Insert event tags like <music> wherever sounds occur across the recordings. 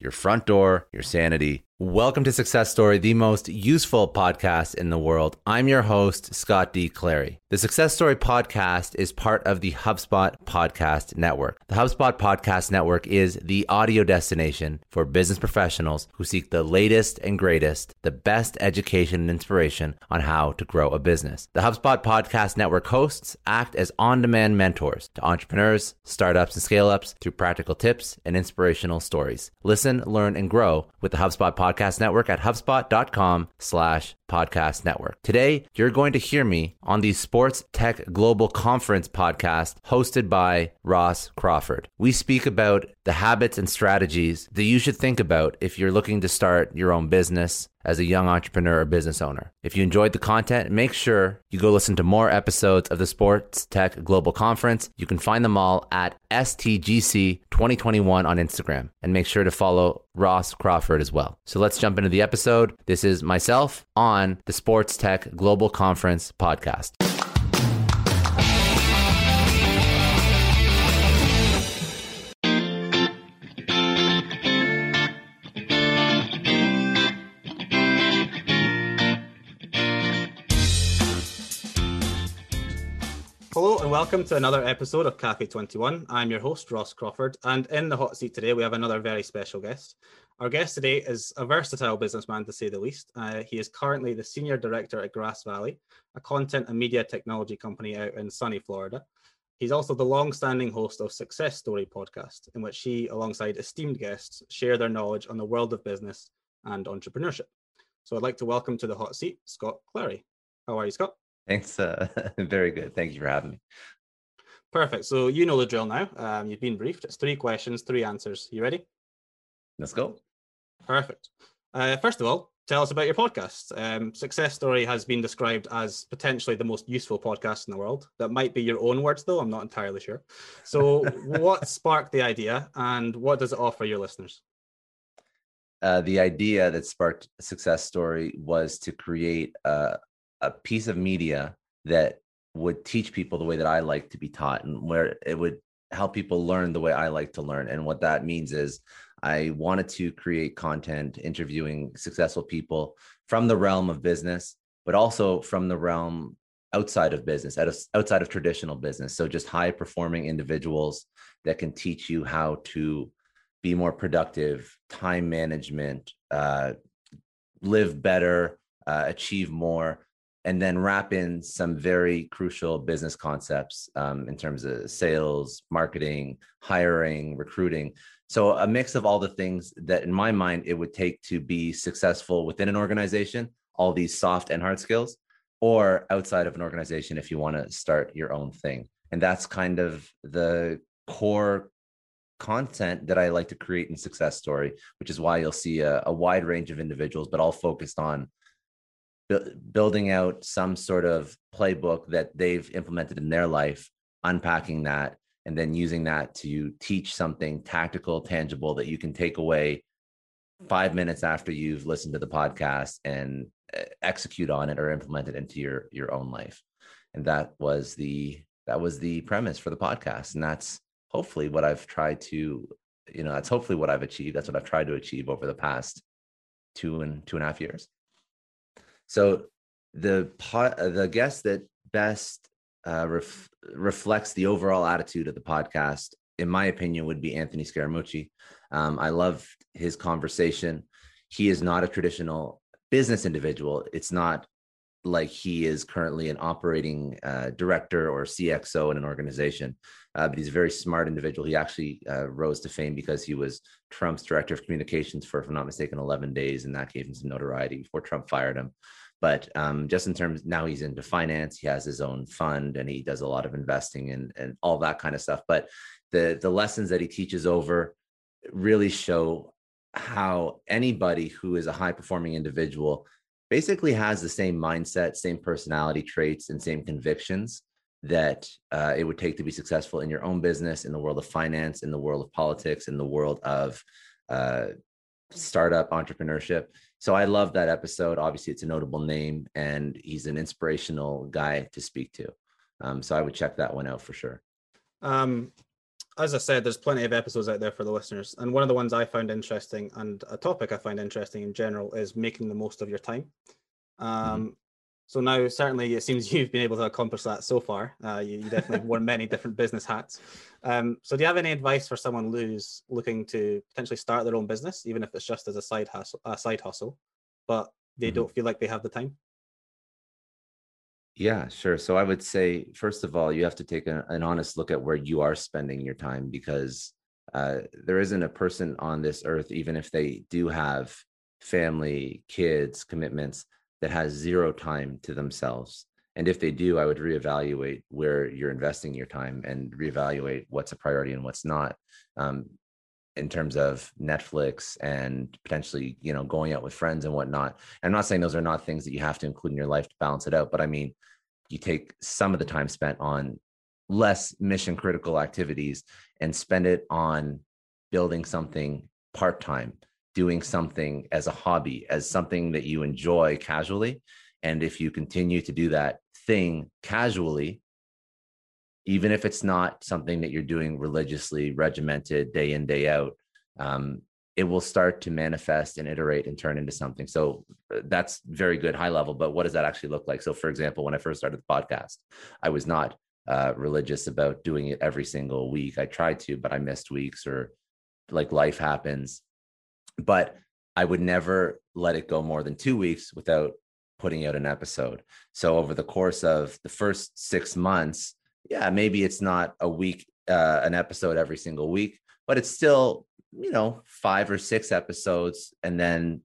your front door, your sanity. Welcome to Success Story, the most useful podcast in the world. I'm your host, Scott D. Clary. The Success Story podcast is part of the HubSpot Podcast Network. The HubSpot Podcast Network is the audio destination for business professionals who seek the latest and greatest, the best education and inspiration on how to grow a business. The HubSpot Podcast Network hosts act as on demand mentors to entrepreneurs, startups, and scale ups through practical tips and inspirational stories. Listen, learn, and grow with the HubSpot Podcast Podcast Network at HubSpot.com slash podcast network. Today, you're going to hear me on the Sports Tech Global Conference podcast hosted by Ross Crawford. We speak about the habits and strategies that you should think about if you're looking to start your own business as a young entrepreneur or business owner. If you enjoyed the content, make sure you go listen to more episodes of the Sports Tech Global Conference. You can find them all at STGC 2021 on Instagram and make sure to follow Ross Crawford as well. So let's jump into the episode. This is myself on the Sports Tech Global Conference podcast. Hello and welcome to another episode of Cafe 21. I'm your host, Ross Crawford, and in the hot seat today, we have another very special guest. Our guest today is a versatile businessman, to say the least. Uh, he is currently the senior director at Grass Valley, a content and media technology company out in sunny Florida. He's also the long-standing host of Success Story podcast, in which he, alongside esteemed guests, share their knowledge on the world of business and entrepreneurship. So I'd like to welcome to the hot seat Scott Clary. How are you, Scott? Thanks. Uh, <laughs> very good. Thank you for having me. Perfect. So you know the drill now. Um, you've been briefed. It's three questions, three answers. You ready? Let's go. Perfect. Uh, first of all, tell us about your podcast. Um, Success Story has been described as potentially the most useful podcast in the world. That might be your own words, though. I'm not entirely sure. So, <laughs> what sparked the idea, and what does it offer your listeners? Uh, the idea that sparked Success Story was to create a, a piece of media that would teach people the way that I like to be taught and where it would help people learn the way I like to learn. And what that means is I wanted to create content interviewing successful people from the realm of business, but also from the realm outside of business, outside of traditional business. So just high performing individuals that can teach you how to be more productive, time management, uh, live better, uh, achieve more, and then wrap in some very crucial business concepts um, in terms of sales, marketing, hiring, recruiting. So, a mix of all the things that, in my mind, it would take to be successful within an organization, all these soft and hard skills, or outside of an organization if you want to start your own thing. And that's kind of the core content that I like to create in Success Story, which is why you'll see a, a wide range of individuals, but all focused on building out some sort of playbook that they've implemented in their life, unpacking that, and then using that to teach something tactical, tangible that you can take away five minutes after you've listened to the podcast and uh, execute on it or implement it into your your own life. And that was the that was the premise for the podcast, and that's hopefully what I've tried to, you know, that's hopefully what I've achieved. That's what I've tried to achieve over the past two and two and a half years. So the pot, the guest that best uh, ref, reflects the overall attitude of the podcast, in my opinion, would be Anthony Scaramucci. Um, I loved his conversation. He is not a traditional business individual. It's not like he is currently an operating uh, director or CXO in an organization. Uh, but he's a very smart individual. He actually uh, rose to fame because he was Trump's director of communications for, if I'm not mistaken, 11 days, and that gave him some notoriety before Trump fired him. But um, just in terms, now he's into finance. He has his own fund, and he does a lot of investing and and all that kind of stuff. But the the lessons that he teaches over really show how anybody who is a high performing individual basically has the same mindset, same personality traits, and same convictions that uh, it would take to be successful in your own business, in the world of finance, in the world of politics, in the world of uh, startup entrepreneurship. So I love that episode. Obviously, it's a notable name, and he's an inspirational guy to speak to. Um, so I would check that one out for sure. Um, as I said, there's plenty of episodes out there for the listeners. And one of the ones I found interesting and a topic I find interesting in general is making the most of your time. Um, mm-hmm. So now, certainly, it seems <laughs> you've been able to accomplish that so far. Uh, you, you, definitely wore <laughs> many different business hats. Um, so, do you have any advice for someone who's looking to potentially start their own business, even if it's just as a side hustle, a side hustle, but they mm-hmm. don't feel like they have the time? Yeah, sure. So I would say, first of all, you have to take a, an honest look at where you are spending your time because uh, there isn't a person on this earth, even if they do have family, kids, commitments, that has zero time to themselves. And if they do, I would reevaluate where you're investing your time and reevaluate what's a priority and what's not. Um, in terms of Netflix and potentially, you know, going out with friends and whatnot. I'm not saying those are not things that you have to include in your life to balance it out, but I mean, you take some of the time spent on less mission critical activities and spend it on building something part time, doing something as a hobby, as something that you enjoy casually. And if you continue to do that thing casually, even if it's not something that you're doing religiously, regimented day in, day out, um, it will start to manifest and iterate and turn into something. So uh, that's very good high level. But what does that actually look like? So, for example, when I first started the podcast, I was not uh, religious about doing it every single week. I tried to, but I missed weeks or like life happens. But I would never let it go more than two weeks without putting out an episode. So, over the course of the first six months, yeah, maybe it's not a week, uh, an episode every single week, but it's still, you know, five or six episodes. And then,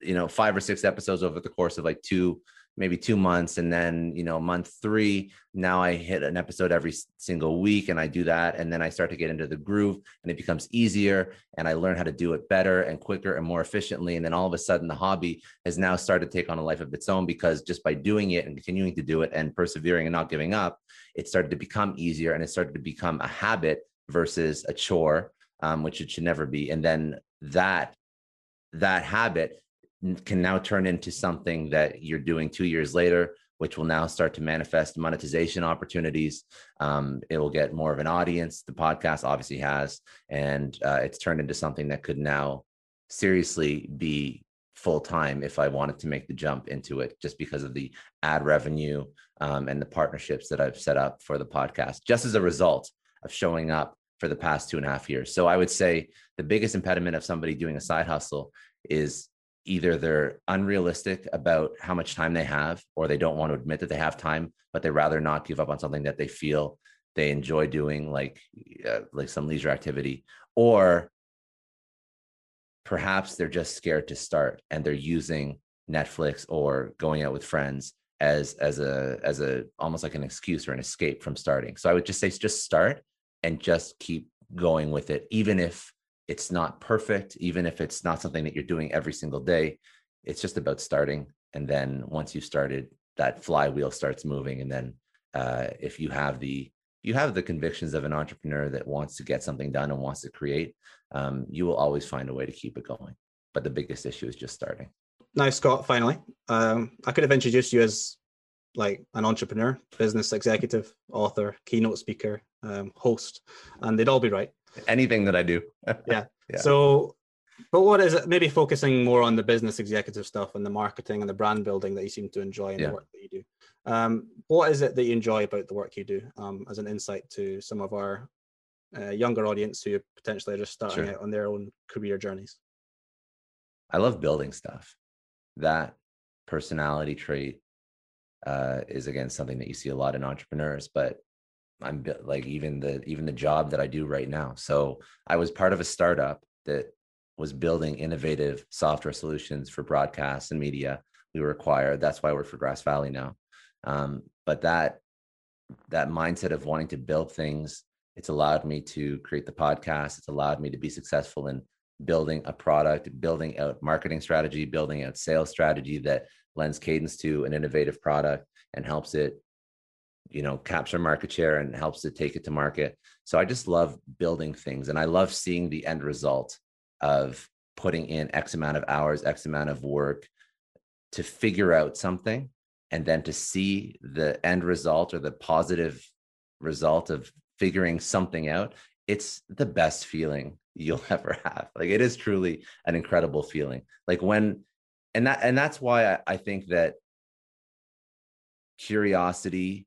you know, five or six episodes over the course of like two maybe two months and then you know month three now i hit an episode every single week and i do that and then i start to get into the groove and it becomes easier and i learn how to do it better and quicker and more efficiently and then all of a sudden the hobby has now started to take on a life of its own because just by doing it and continuing to do it and persevering and not giving up it started to become easier and it started to become a habit versus a chore um, which it should never be and then that that habit can now turn into something that you're doing two years later, which will now start to manifest monetization opportunities. Um, it will get more of an audience. The podcast obviously has, and uh, it's turned into something that could now seriously be full time if I wanted to make the jump into it, just because of the ad revenue um, and the partnerships that I've set up for the podcast, just as a result of showing up for the past two and a half years. So I would say the biggest impediment of somebody doing a side hustle is either they're unrealistic about how much time they have or they don't want to admit that they have time but they rather not give up on something that they feel they enjoy doing like uh, like some leisure activity. Or perhaps they're just scared to start and they're using netflix or going out with friends as as a as a almost like an excuse or an escape from starting. So i would just say just start and just keep going with it even if it's not perfect, even if it's not something that you're doing every single day. It's just about starting. And then once you've started, that flywheel starts moving. And then uh, if you have the you have the convictions of an entrepreneur that wants to get something done and wants to create, um, you will always find a way to keep it going. But the biggest issue is just starting. Now, Scott, finally, um, I could have introduced you as like an entrepreneur, business executive, author, keynote speaker, um, host, and they'd all be right anything that I do. yeah. <laughs> yeah. So, but what is it? Maybe focusing more on the business executive stuff and the marketing and the brand building that you seem to enjoy in yeah. the work that you do. Um, what is it that you enjoy about the work you do? Um, as an insight to some of our uh, younger audience who potentially are just starting sure. out on their own career journeys. I love building stuff. That personality trait uh, is again something that you see a lot in entrepreneurs, but I'm like even the even the job that I do right now. So I was part of a startup that was building innovative software solutions for broadcast and media. We were acquired. That's why we're for Grass Valley now. Um, but that that mindset of wanting to build things, it's allowed me to create the podcast. It's allowed me to be successful in building a product, building out marketing strategy, building out sales strategy that lends cadence to an innovative product and helps it you know capture market share and helps to take it to market. So i just love building things and i love seeing the end result of putting in x amount of hours x amount of work to figure out something and then to see the end result or the positive result of figuring something out. It's the best feeling you'll <laughs> ever have. Like it is truly an incredible feeling. Like when and that and that's why I, I think that curiosity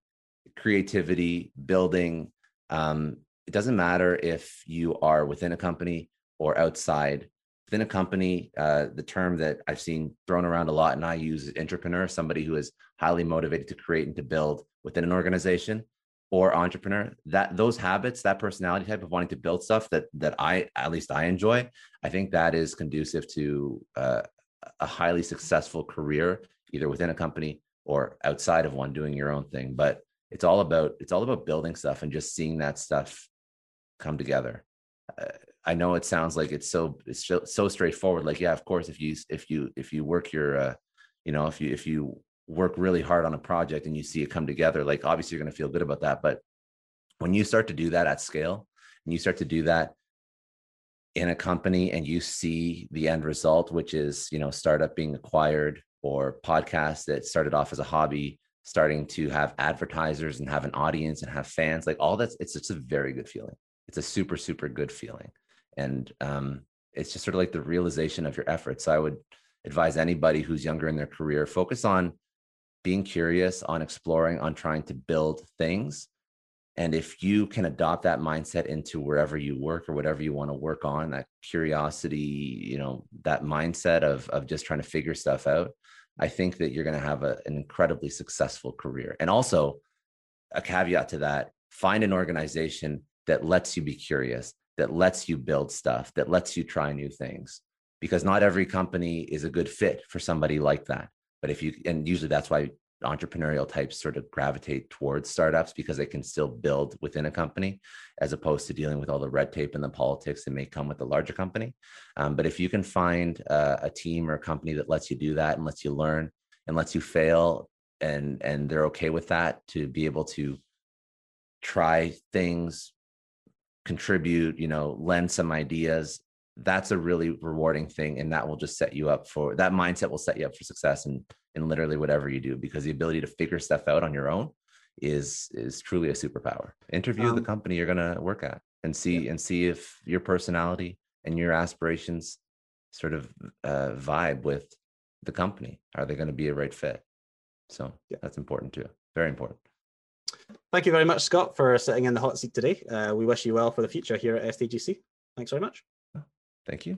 creativity building um, it doesn't matter if you are within a company or outside. Within a company uh, the term that i've seen thrown around a lot and i use is intrapreneur somebody who is highly motivated to create and to build within an organization or entrepreneur. That those habits that personality type of wanting to build stuff that that i at least i enjoy i think that is conducive to uh, a highly successful career either within a company or outside of one doing your own thing. But it's all about it's all about building stuff and just seeing that stuff come together. Uh, i know it sounds like it's so it's so, so, straightforward. Like yeah of course if you if you if you work your uh, you know if you if you work really hard on a project and you see it come together like obviously you're going to feel good about that. But when you start to do that at scale and you start to do that in a company and you see the end result which is you know startup being acquired or podcast that started off as a hobby starting to have advertisers and have an audience and have fans like all that's it's it's a very good feeling. It's a super super good feeling. And um it's just sort of like the realization of your efforts so i would advise anybody who's younger in their career focus on being curious on exploring on trying to build things. And if you can adopt that mindset into wherever you work or whatever you want to work on, that curiosity, you know, that mindset of of just trying to figure stuff out, I think that you're going to have a, an incredibly successful career. And also, a caveat to that: find an organization that lets you be curious, that lets you build stuff, that lets you try new things. Because not every company is a good fit for somebody like that. But if you, and usually that's why entrepreneurial types sort of gravitate towards startups because they can still build within a company as opposed to dealing with all the red tape and the politics that may come with a larger company. Um, but if you can find uh, a team or a company that lets you do that and lets you learn and lets you fail and and they're okay with that to be able to try things contribute you know lend some ideas that's a really rewarding thing and that will just set you up for that mindset will set you up for success and in literally whatever you do because the ability to figure stuff out on your own is is truly a superpower. Interview um, the company you're going to work at and see yeah. and see if your personality and your aspirations sort of uh, vibe with the company. Are they going to be a right fit? So yeah. that's important too. Very important. Thank you very much scott for sitting in the hot seat today. Uh, we wish you well for the future here at stgc thanks very much Thank you.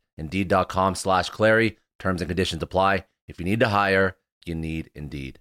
Indeed.com slash Clary. Terms and conditions apply. If you need to hire, you need Indeed.